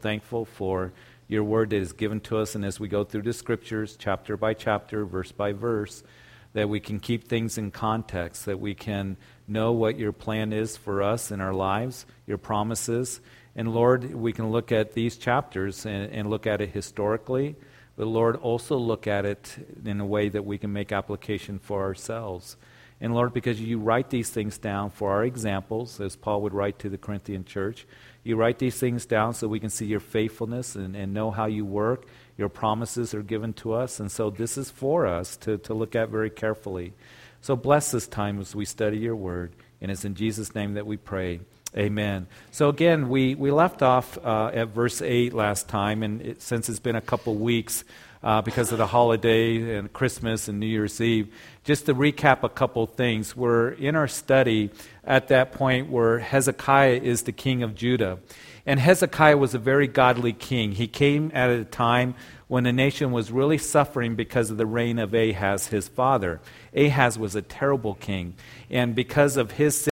thankful for your word that is given to us. And as we go through the scriptures, chapter by chapter, verse by verse, that we can keep things in context, that we can know what your plan is for us in our lives, your promises. And Lord, we can look at these chapters and, and look at it historically, but Lord, also look at it in a way that we can make application for ourselves. And Lord, because you write these things down for our examples, as Paul would write to the Corinthian church, you write these things down so we can see your faithfulness and, and know how you work. Your promises are given to us. And so this is for us to, to look at very carefully. So bless this time as we study your word. And it's in Jesus' name that we pray. Amen. So again, we, we left off uh, at verse 8 last time, and it, since it's been a couple weeks, uh, because of the holiday and Christmas and New Year's Eve. Just to recap a couple things, we're in our study at that point where Hezekiah is the king of Judah. And Hezekiah was a very godly king. He came at a time when the nation was really suffering because of the reign of Ahaz, his father. Ahaz was a terrible king. And because of his